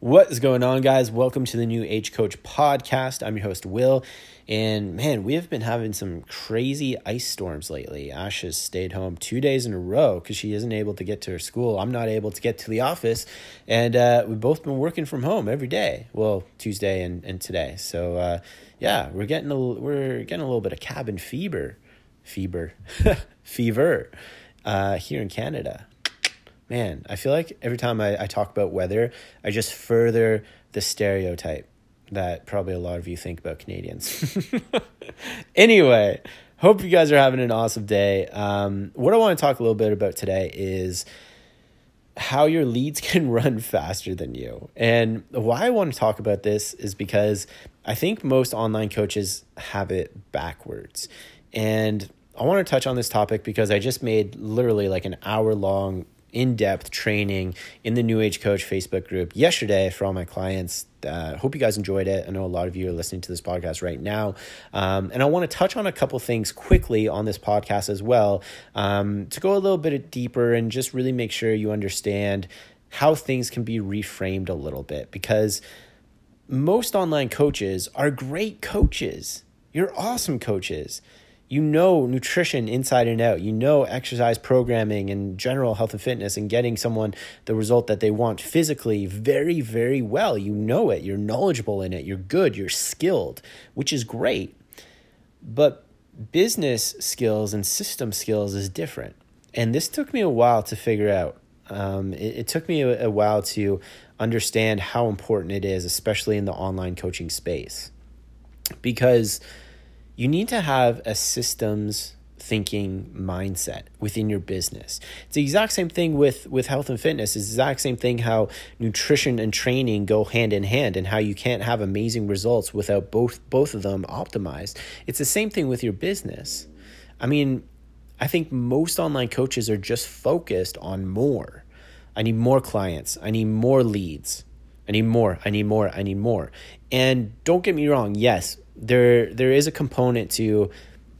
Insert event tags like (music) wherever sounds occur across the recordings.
What is going on, guys? Welcome to the New Age Coach podcast. I'm your host, Will. And man, we have been having some crazy ice storms lately. Ash has stayed home two days in a row because she isn't able to get to her school. I'm not able to get to the office. And uh, we've both been working from home every day. Well, Tuesday and, and today. So uh, yeah, we're getting a, we're getting a little bit of cabin fever. Fever. (laughs) fever uh, here in Canada man, I feel like every time I, I talk about weather, I just further the stereotype that probably a lot of you think about Canadians. (laughs) anyway, hope you guys are having an awesome day. Um, what I want to talk a little bit about today is how your leads (laughs) can run faster than you. And why I want to talk about this is because I think most online coaches have it backwards. And I want to touch on this topic because I just made literally like an hour long in depth training in the New Age Coach Facebook group yesterday for all my clients. Uh, hope you guys enjoyed it. I know a lot of you are listening to this podcast right now. Um, and I want to touch on a couple things quickly on this podcast as well um, to go a little bit deeper and just really make sure you understand how things can be reframed a little bit because most online coaches are great coaches. You're awesome coaches you know nutrition inside and out. You know exercise programming and general health and fitness and getting someone the result that they want physically very, very well. You know it. You're knowledgeable in it. You're good. You're skilled, which is great. But business skills and system skills is different. And this took me a while to figure out. Um, it, it, took me a, a while to understand how important it is, especially in the online coaching space. Because you need to have a systems thinking mindset within your business. It's the exact same thing with with health and fitness. It's the exact same thing how nutrition and training go hand in hand and how you can't have amazing results without both both of them optimized. It's the same thing with your business. I mean, I think most online coaches are just focused on more. I need more clients. I need more leads. I need more. I need more. I need more. And don't get me wrong, yes, there there is a component to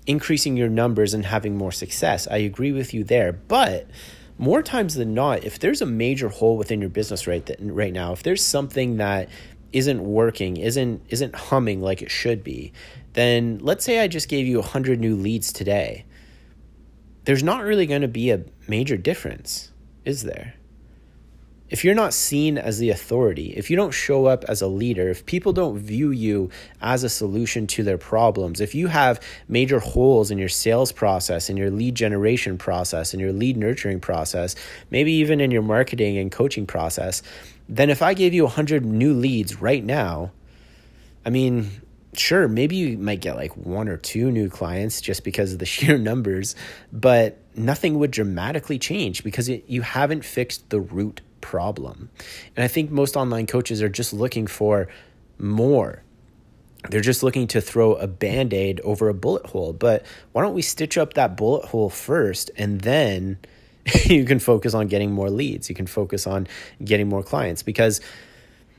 increasing your numbers and having more success. I agree with you there, but more times than not, if there's a major hole within your business right that, right now, if there's something that isn't working, isn't isn't humming like it should be, then let's say I just gave you 100 new leads today. There's not really going to be a major difference, is there? If you're not seen as the authority, if you don't show up as a leader, if people don't view you as a solution to their problems, if you have major holes in your sales process, in your lead generation process, in your lead nurturing process, maybe even in your marketing and coaching process, then if I gave you 100 new leads right now, I mean, sure, maybe you might get like one or two new clients just because of the (laughs) sheer numbers, but nothing would dramatically change because it, you haven't fixed the root problem. And I think most online coaches are just looking for more. They're just looking to throw a band aid over a bullet hole. But why don't we stitch up that bullet hole first and then (laughs) you can focus on getting more leads? You can focus on getting more clients because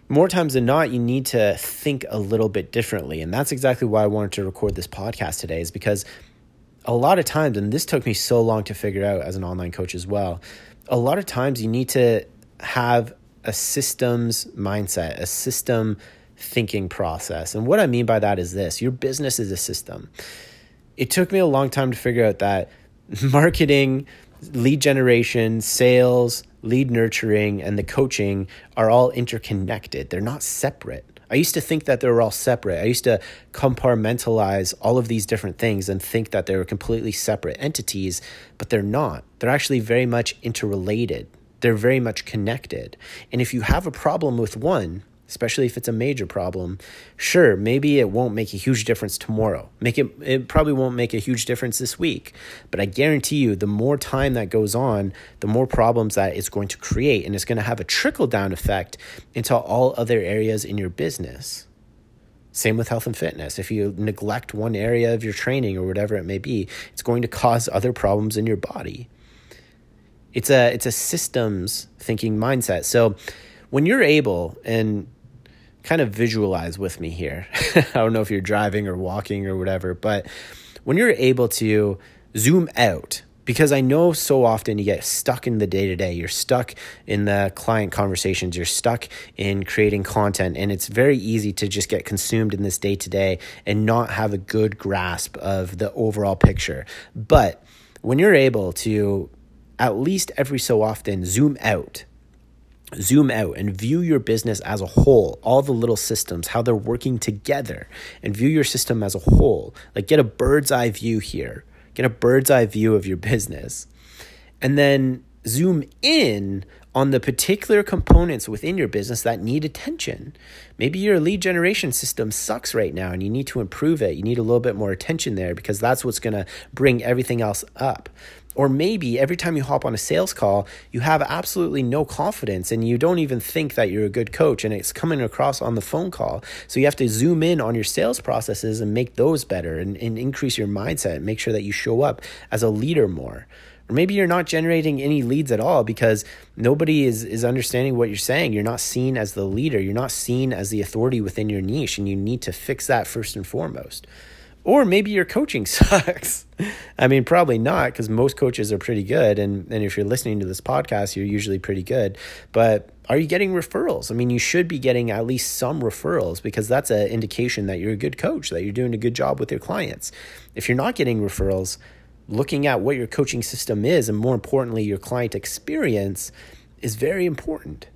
more times than not, you need to think a little bit differently. And that's exactly why I wanted to record this podcast today, is because a lot of times, and this took me so long to figure out as an online coach as well, a lot of times you need to have a systems mindset, a system thinking process. And what I mean by that is this your business is a system. It took me a long time to figure out that (laughs) marketing, lead generation, sales, lead nurturing, and the coaching are all interconnected. They're not separate. I used to think that they were all separate. I used to compartmentalize all of these different things and think that they were completely separate entities, but they're not. They're actually very much interrelated they're very much connected. And if you have a problem with one, especially if it's a major problem, sure, maybe it won't make a huge difference tomorrow. Make it it probably won't make a huge difference this week, but I guarantee you the more time that goes on, the more problems that it's going to create and it's going to have a trickle down effect into all other areas in your business. Same with health and fitness. If you neglect one area of your training or whatever it may be, it's going to cause other problems in your body. It's a it's a systems thinking mindset. So when you're able and kind of visualize with me here. (laughs) I don't know if you're driving or walking or whatever, but when you're able to zoom out because I know so often you get stuck in the day to day. You're stuck in the client conversations. You're stuck in creating content. And it's very easy to just get consumed in this day to day and not have a good grasp of the overall picture. But when you're able to at least every so often zoom out. Zoom out and view your business as a whole, all the little systems, how they're working together, and view your system as a whole. Like, get a bird's eye view here. Get a bird's eye view of your business, and then zoom in on the particular components within your business that need attention. Maybe your lead generation system sucks right now and you need to improve it. You need a little bit more attention there because that's what's going to bring everything else up. Or maybe every time you hop on a sales call, you have absolutely no confidence and you don't even think that you're a good coach and it's coming across on the phone call. So you have to zoom in on your sales processes and make those better and, and increase your mindset and make sure that you show up as a leader more. Or maybe you're not generating any leads at all because nobody is, is understanding what you're saying. You're not seen as the leader. You're not seen as the authority within your niche, and you need to fix that first and foremost. Or maybe your coaching (laughs) sucks. I mean, probably not because most coaches are pretty good. And, and if you're listening to this podcast, you're usually pretty good. But are you getting referrals? I mean, you should be getting at least some referrals because that's an indication that you're a good coach, that you're doing a good job with your clients. If you're not getting referrals, looking at what your coaching system is and more importantly, your client experience is very important.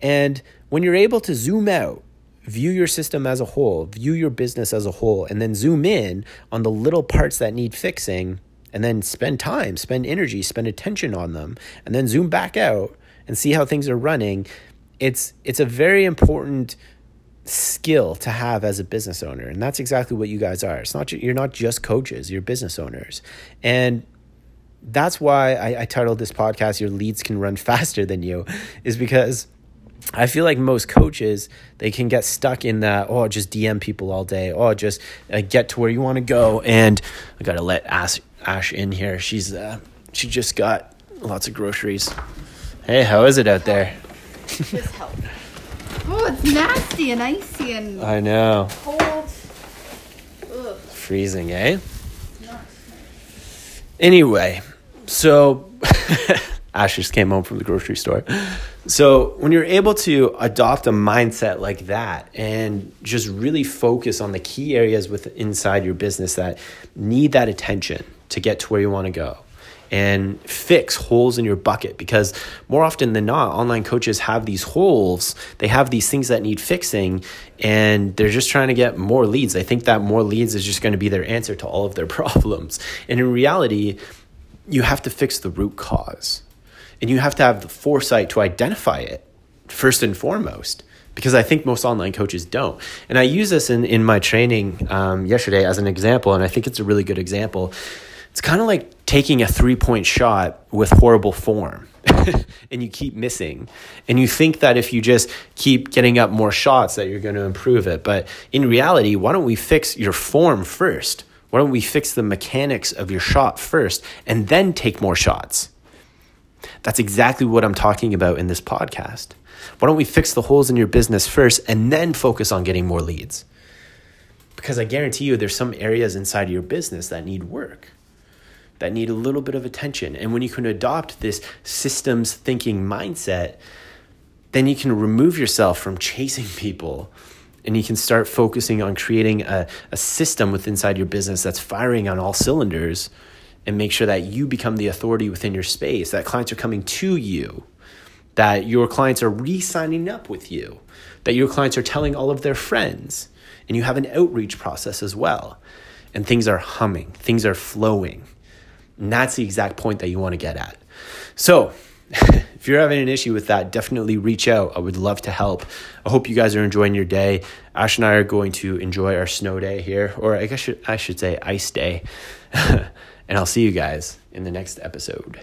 And when you're able to zoom out view your system as a whole, view your business as a whole, and then zoom in on the little parts that need fixing, and then spend time, spend energy, spend attention on them, and then zoom back out and see how things are running. It's it's a very important skill to have as a business owner, and that's exactly what you guys are. It's not you're not just coaches; you're business owners, and that's why I, I titled this podcast "Your Leads Can Run Faster Than You," is because I feel like most coaches they can get stuck in that oh just DM people all day oh just uh, get to where you want to go and I gotta let Ash Ash in here she's uh, she just got lots of groceries. Hey, how is it out there? Just help. Oh, it's nasty and icy and I know. Cold. Ugh. Freezing, eh? Anyway, so (laughs) Ash just came home from the grocery store. So, when you're able to adopt a mindset like that and just really focus on the key areas with inside your business that need that attention to get to where you want to go and fix holes in your bucket. Because more often than not online coaches have these holes. They have these things that need fixing and they're just trying to get more leads. They think that more leads is just going to be their answer to all of their (laughs) problems. And in reality you have to fix the root cause. And you have to have the foresight to identify it first and foremost because I think most online coaches don't. And I use this in, in my training um, yesterday as an example, and I think it's a really good example. It's kind of like taking a three point shot with horrible form. (laughs) and you keep missing. And you think that if you just keep getting up more shots that you're going to improve it. But in reality, why don't we fix your form first? Why don't we fix the mechanics of your shot first and then take more shots? That's exactly what I'm talking about in this podcast. Why don't we fix the holes in your business first and then focus on getting more leads? Because I guarantee you there's some areas inside your business that need work, that need a little bit of attention. And when you can adopt this systems thinking mindset, then you can remove yourself from chasing people and you can start focusing on creating a, a system within inside your business that's firing on all cylinders and make sure that you become the authority within your space, that clients are coming to you, that your clients are re signing up with you, that your clients are telling all of their friends, and you have an outreach process as well. And things are humming, things are flowing. And that's the exact point that you want to get at. So, (laughs) if you're having an issue with that, definitely reach out. I would love to help. I hope you guys are enjoying your day. Ash and I are going to enjoy our snow day here, or I guess I should say ice day. (laughs) and I'll see you guys in the next episode.